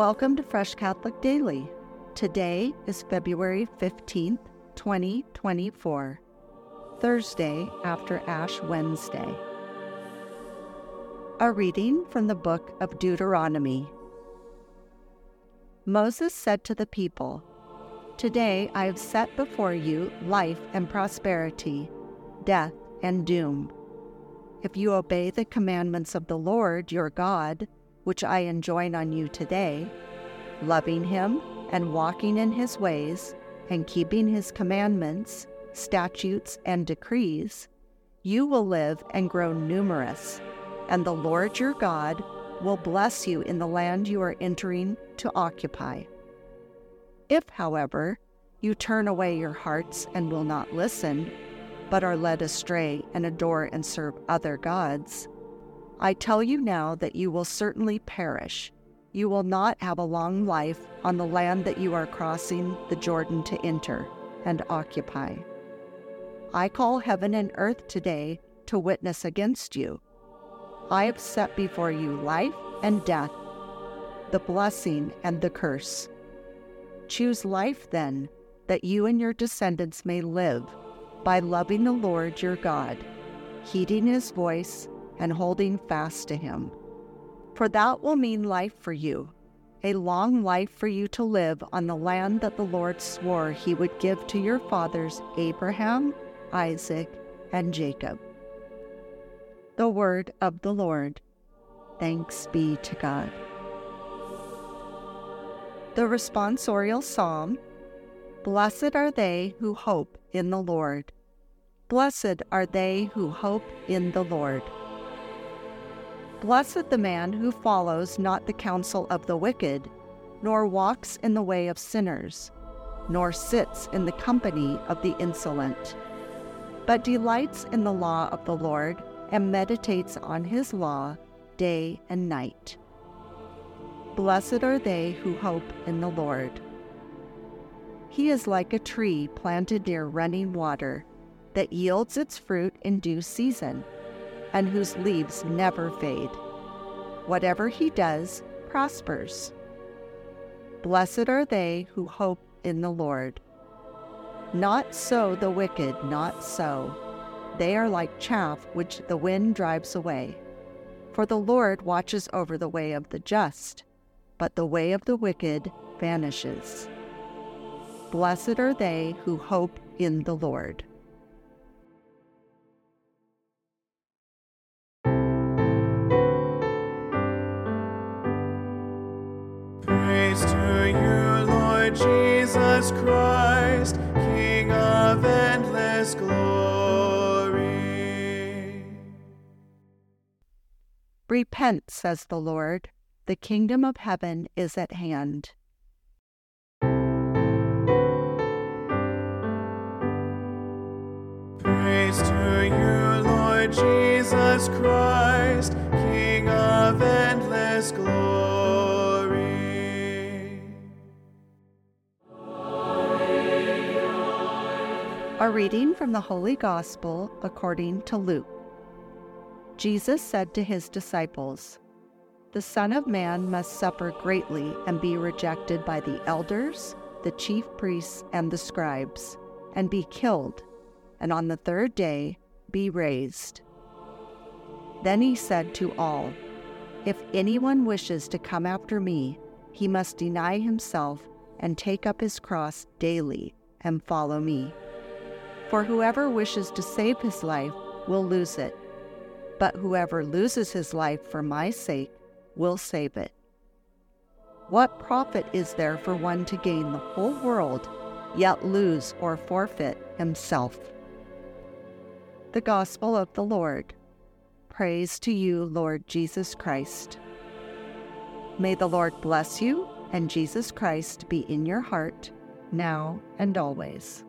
Welcome to Fresh Catholic Daily. Today is February 15th, 2024, Thursday after Ash Wednesday. A reading from the book of Deuteronomy. Moses said to the people, Today I have set before you life and prosperity, death and doom. If you obey the commandments of the Lord your God, which I enjoin on you today, loving him and walking in his ways, and keeping his commandments, statutes, and decrees, you will live and grow numerous, and the Lord your God will bless you in the land you are entering to occupy. If, however, you turn away your hearts and will not listen, but are led astray and adore and serve other gods, I tell you now that you will certainly perish. You will not have a long life on the land that you are crossing the Jordan to enter and occupy. I call heaven and earth today to witness against you. I have set before you life and death, the blessing and the curse. Choose life then, that you and your descendants may live by loving the Lord your God, heeding his voice, and holding fast to him. For that will mean life for you, a long life for you to live on the land that the Lord swore he would give to your fathers Abraham, Isaac, and Jacob. The word of the Lord. Thanks be to God. The responsorial psalm Blessed are they who hope in the Lord. Blessed are they who hope in the Lord. Blessed the man who follows not the counsel of the wicked, nor walks in the way of sinners, nor sits in the company of the insolent, but delights in the law of the Lord and meditates on his law day and night. Blessed are they who hope in the Lord. He is like a tree planted near running water that yields its fruit in due season and whose leaves never fade. Whatever he does prospers. Blessed are they who hope in the Lord. Not so the wicked, not so. They are like chaff which the wind drives away. For the Lord watches over the way of the just, but the way of the wicked vanishes. Blessed are they who hope in the Lord. Repent, says the Lord, the kingdom of heaven is at hand. Praise to you, Lord Jesus Christ, King of endless glory. A reading from the Holy Gospel according to Luke. Jesus said to his disciples, The Son of Man must suffer greatly and be rejected by the elders, the chief priests, and the scribes, and be killed, and on the third day be raised. Then he said to all, If anyone wishes to come after me, he must deny himself and take up his cross daily and follow me. For whoever wishes to save his life will lose it, but whoever loses his life for my sake will save it. What profit is there for one to gain the whole world, yet lose or forfeit himself? The Gospel of the Lord. Praise to you, Lord Jesus Christ. May the Lord bless you and Jesus Christ be in your heart, now and always.